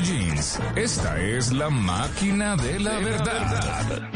blue jeans. Esta es la máquina de la verdad.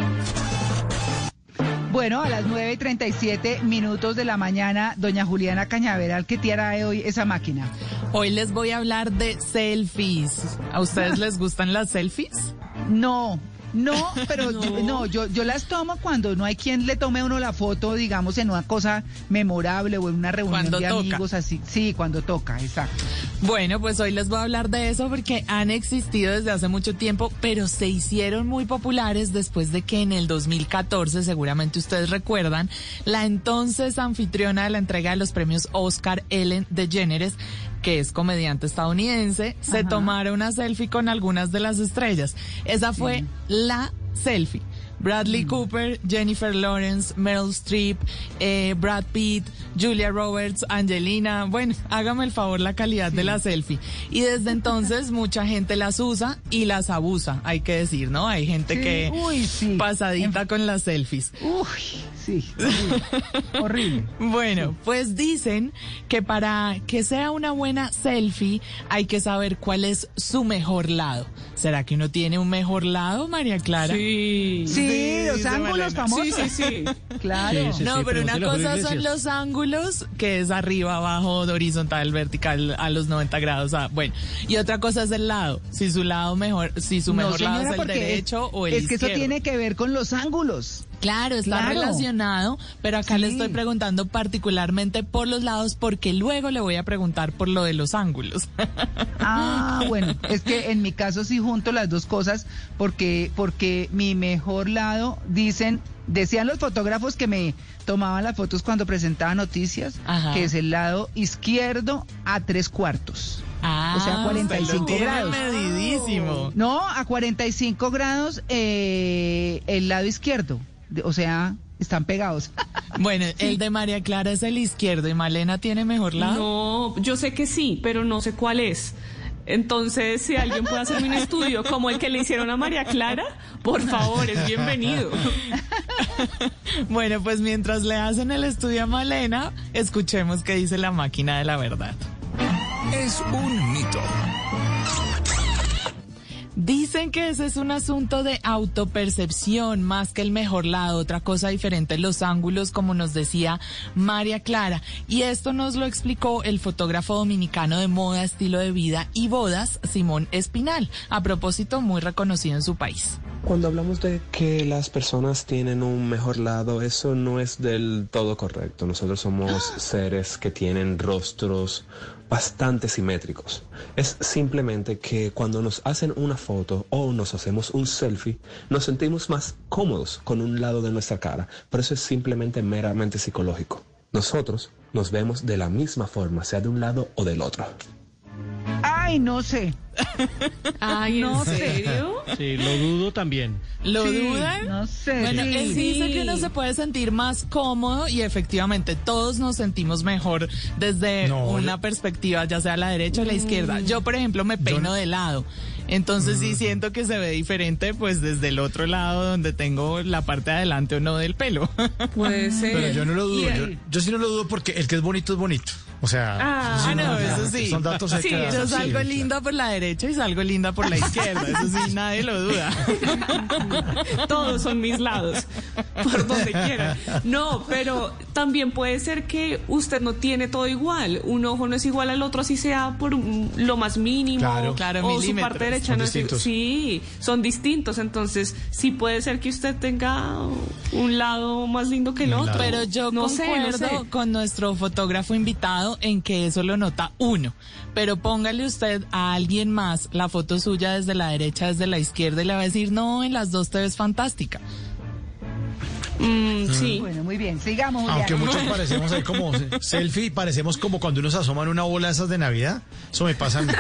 Bueno, a las 9 y 37 minutos de la mañana, doña Juliana Cañaveral, ¿qué trae hoy esa máquina? Hoy les voy a hablar de selfies. ¿A ustedes les gustan las selfies? No, no, pero Yo, no, yo, yo las tomo cuando no hay quien le tome a uno la foto, digamos, en una cosa memorable o en una reunión de amigos así. Sí, cuando toca, exacto. Bueno, pues hoy les voy a hablar de eso porque han existido desde hace mucho tiempo, pero se hicieron muy populares después de que en el 2014, seguramente ustedes recuerdan, la entonces anfitriona de la entrega de los premios Oscar, Ellen DeGeneres, que es comediante estadounidense, se tomara una selfie con algunas de las estrellas. Esa fue la selfie. Bradley mm. Cooper, Jennifer Lawrence, Meryl Streep, eh, Brad Pitt, Julia Roberts, Angelina. Bueno, hágame el favor la calidad de la selfie. Y desde entonces mucha gente las usa y las abusa, hay que decir, ¿no? Hay gente que pasadita con las selfies. Uy, sí. Horrible. Bueno, pues dicen que para que sea una buena selfie hay que saber cuál es su mejor lado. ¿Será que uno tiene un mejor lado, María Clara? Sí. Sí, los ángulos famosos. Sí, sí, sí. Claro. no, pero una cosa son los ángulos, que es arriba, abajo, horizontal, vertical, a los 90 grados. bueno, y otra cosa es el lado. Si su lado mejor, si su mejor lado es el derecho o el izquierdo. Es que eso tiene que ver con los ángulos. Claro, está relacionado, pero acá le estoy preguntando particularmente por los lados porque luego le voy a preguntar por lo de los ángulos. Ah, bueno, es que en mi caso sí junto las dos cosas porque porque mi mejor lado dicen decían los fotógrafos que me tomaban las fotos cuando presentaba noticias que es el lado izquierdo a tres cuartos. Ah, o sea, 45 grados. Medidísimo. No, a 45 grados eh, el lado izquierdo o sea, están pegados. Bueno, el de María Clara es el izquierdo y Malena tiene mejor lado. No, yo sé que sí, pero no sé cuál es. Entonces, si alguien puede hacerme un estudio como el que le hicieron a María Clara, por favor, es bienvenido. Bueno, pues mientras le hacen el estudio a Malena, escuchemos qué dice la máquina de la verdad. Es un mito. Dicen que ese es un asunto de autopercepción más que el mejor lado, otra cosa diferente, los ángulos, como nos decía María Clara. Y esto nos lo explicó el fotógrafo dominicano de moda, estilo de vida y bodas, Simón Espinal, a propósito muy reconocido en su país. Cuando hablamos de que las personas tienen un mejor lado, eso no es del todo correcto. Nosotros somos seres que tienen rostros bastante simétricos. Es simplemente que cuando nos hacen una foto o nos hacemos un selfie, nos sentimos más cómodos con un lado de nuestra cara. Pero eso es simplemente meramente psicológico. Nosotros nos vemos de la misma forma, sea de un lado o del otro. Ay, no sé. Ay, ¿en serio? Sí, lo dudo también. ¿Lo dudan? No sé. Bueno, él dice que uno se puede sentir más cómodo y efectivamente todos nos sentimos mejor desde una perspectiva, ya sea la derecha o la izquierda. Yo, por ejemplo, me peino de lado. Entonces sí mm. siento que se ve diferente pues desde el otro lado donde tengo la parte de adelante o no del pelo. Puede ser. Pero yo no lo dudo. Yo, sí no lo dudo porque el que es bonito es bonito. O sea, ah, no, eso sí. Son datos sí, Yo salgo linda por la derecha y salgo linda por la izquierda. Eso sí, nadie lo duda. Todos son mis lados, por donde quiera. No, pero también puede ser que usted no tiene todo igual. Un ojo no es igual al otro, así sea por lo más mínimo. Claro, claro, o su parte derecha no es. Sí, son distintos. Entonces, sí puede ser que usted tenga un lado más lindo que el otro. Pero yo no concuerdo con nuestro fotógrafo invitado en que eso lo nota uno. Pero póngale usted a alguien más la foto suya desde la derecha, desde la izquierda y le va a decir, no, en las dos te ves fantástica. Mm, sí. Bueno, muy bien, sigamos. Aunque muchos parecemos ahí como selfie, parecemos como cuando uno se asoma en una bola de esas de Navidad. Eso me pasa a mí.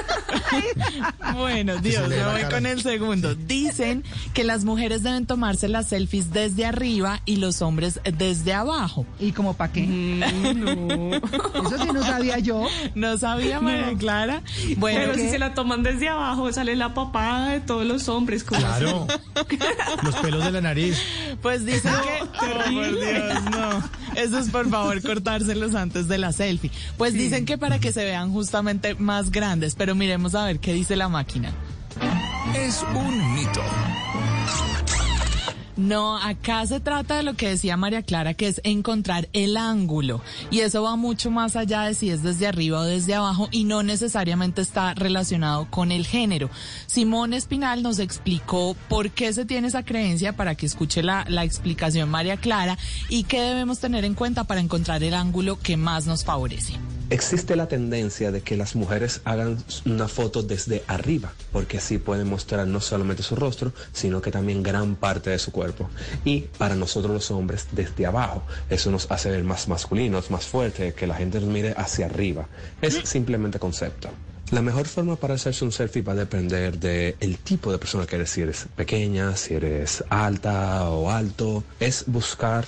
bueno, Dios, me voy con el segundo. Dicen que las mujeres deben tomarse las selfies desde arriba y los hombres desde abajo. ¿Y como para qué? Mm, no. Eso sí no sabía yo. No sabía, María Clara. Bueno, pero si se la toman desde abajo, sale la papada de todos los hombres. Claro. los pelos de la nariz. Pues dicen que por Dios, no. Eso es por favor cortárselos antes de la selfie. Pues dicen que para que se vean justamente más grandes, pero miremos a ver qué dice la máquina. es un mito. No, acá se trata de lo que decía María Clara, que es encontrar el ángulo. Y eso va mucho más allá de si es desde arriba o desde abajo y no necesariamente está relacionado con el género. Simón Espinal nos explicó por qué se tiene esa creencia para que escuche la, la explicación María Clara y qué debemos tener en cuenta para encontrar el ángulo que más nos favorece. Existe la tendencia de que las mujeres hagan una foto desde arriba, porque así pueden mostrar no solamente su rostro, sino que también gran parte de su cuerpo. Y para nosotros los hombres, desde abajo. Eso nos hace ver más masculinos, más fuertes, que la gente nos mire hacia arriba. Es simplemente concepto. La mejor forma para hacerse un selfie va a depender del el tipo de persona que eres, si eres pequeña, si eres alta o alto. Es buscar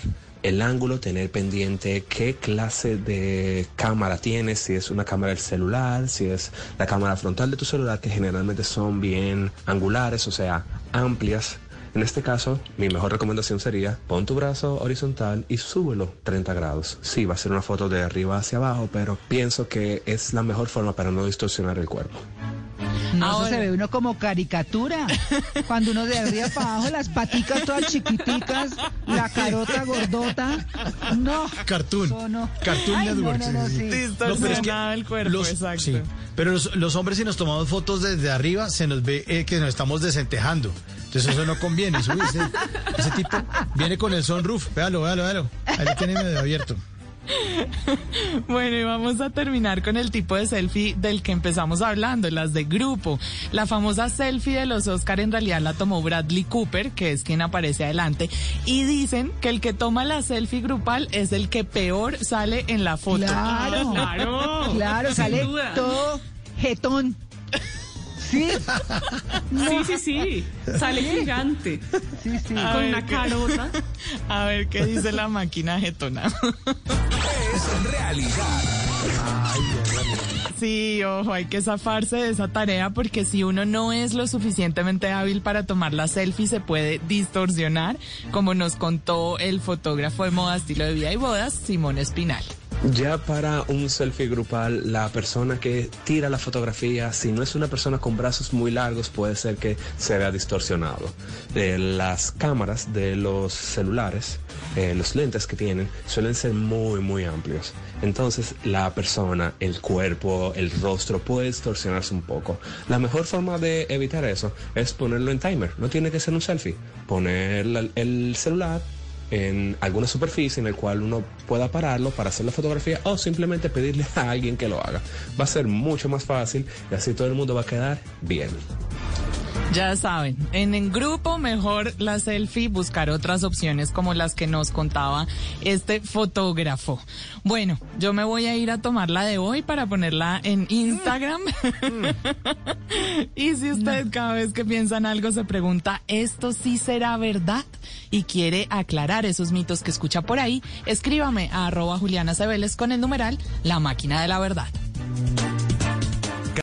el ángulo, tener pendiente qué clase de cámara tienes, si es una cámara del celular, si es la cámara frontal de tu celular, que generalmente son bien angulares, o sea, amplias. En este caso, mi mejor recomendación sería pon tu brazo horizontal y súbelo 30 grados. Sí, va a ser una foto de arriba hacia abajo, pero pienso que es la mejor forma para no distorsionar el cuerpo. No, eso se ve uno como caricatura. Cuando uno de arriba para abajo, las paticas todas chiquiticas, la carota gordota. No. Cartoon. Eso no. Cartoon Ay, no, Network. no, sí. Distorsionado el cuerpo, los, exacto. sí, pero los, los hombres si nos tomamos fotos desde arriba se nos ve eh, que nos estamos desentejando. Entonces eso no conviene. Eso, ese, ese tipo viene con el sunroof. Véalo, véalo, véalo. Ahí tiene medio abierto. Bueno, y vamos a terminar con el tipo de selfie del que empezamos hablando, las de grupo. La famosa selfie de los Oscar en realidad la tomó Bradley Cooper, que es quien aparece adelante, y dicen que el que toma la selfie grupal es el que peor sale en la foto. Claro. Claro. Claro, sale duda. todo jetón. Sí, Sí, sí, sí. Sale gigante. sí, sí. A con la carota. A ver qué dice la máquina getona. Es realidad. Sí, ojo, hay que zafarse de esa tarea porque si uno no es lo suficientemente hábil para tomar la selfie se puede distorsionar, como nos contó el fotógrafo de moda, estilo de vida y bodas, Simón Espinal. Ya para un selfie grupal, la persona que tira la fotografía, si no es una persona con brazos muy largos, puede ser que se vea distorsionado. Eh, las cámaras de los celulares, eh, los lentes que tienen, suelen ser muy, muy amplios. Entonces, la persona, el cuerpo, el rostro puede distorsionarse un poco. La mejor forma de evitar eso es ponerlo en timer. No tiene que ser un selfie. Poner el celular en alguna superficie en el cual uno pueda pararlo para hacer la fotografía o simplemente pedirle a alguien que lo haga. Va a ser mucho más fácil y así todo el mundo va a quedar bien. Ya saben, en el grupo mejor la selfie, buscar otras opciones como las que nos contaba este fotógrafo. Bueno, yo me voy a ir a tomar la de hoy para ponerla en Instagram. y si usted cada vez que piensa en algo se pregunta, ¿esto sí será verdad? Y quiere aclarar esos mitos que escucha por ahí, escríbame a arroba Juliana Cebeles con el numeral La Máquina de la Verdad.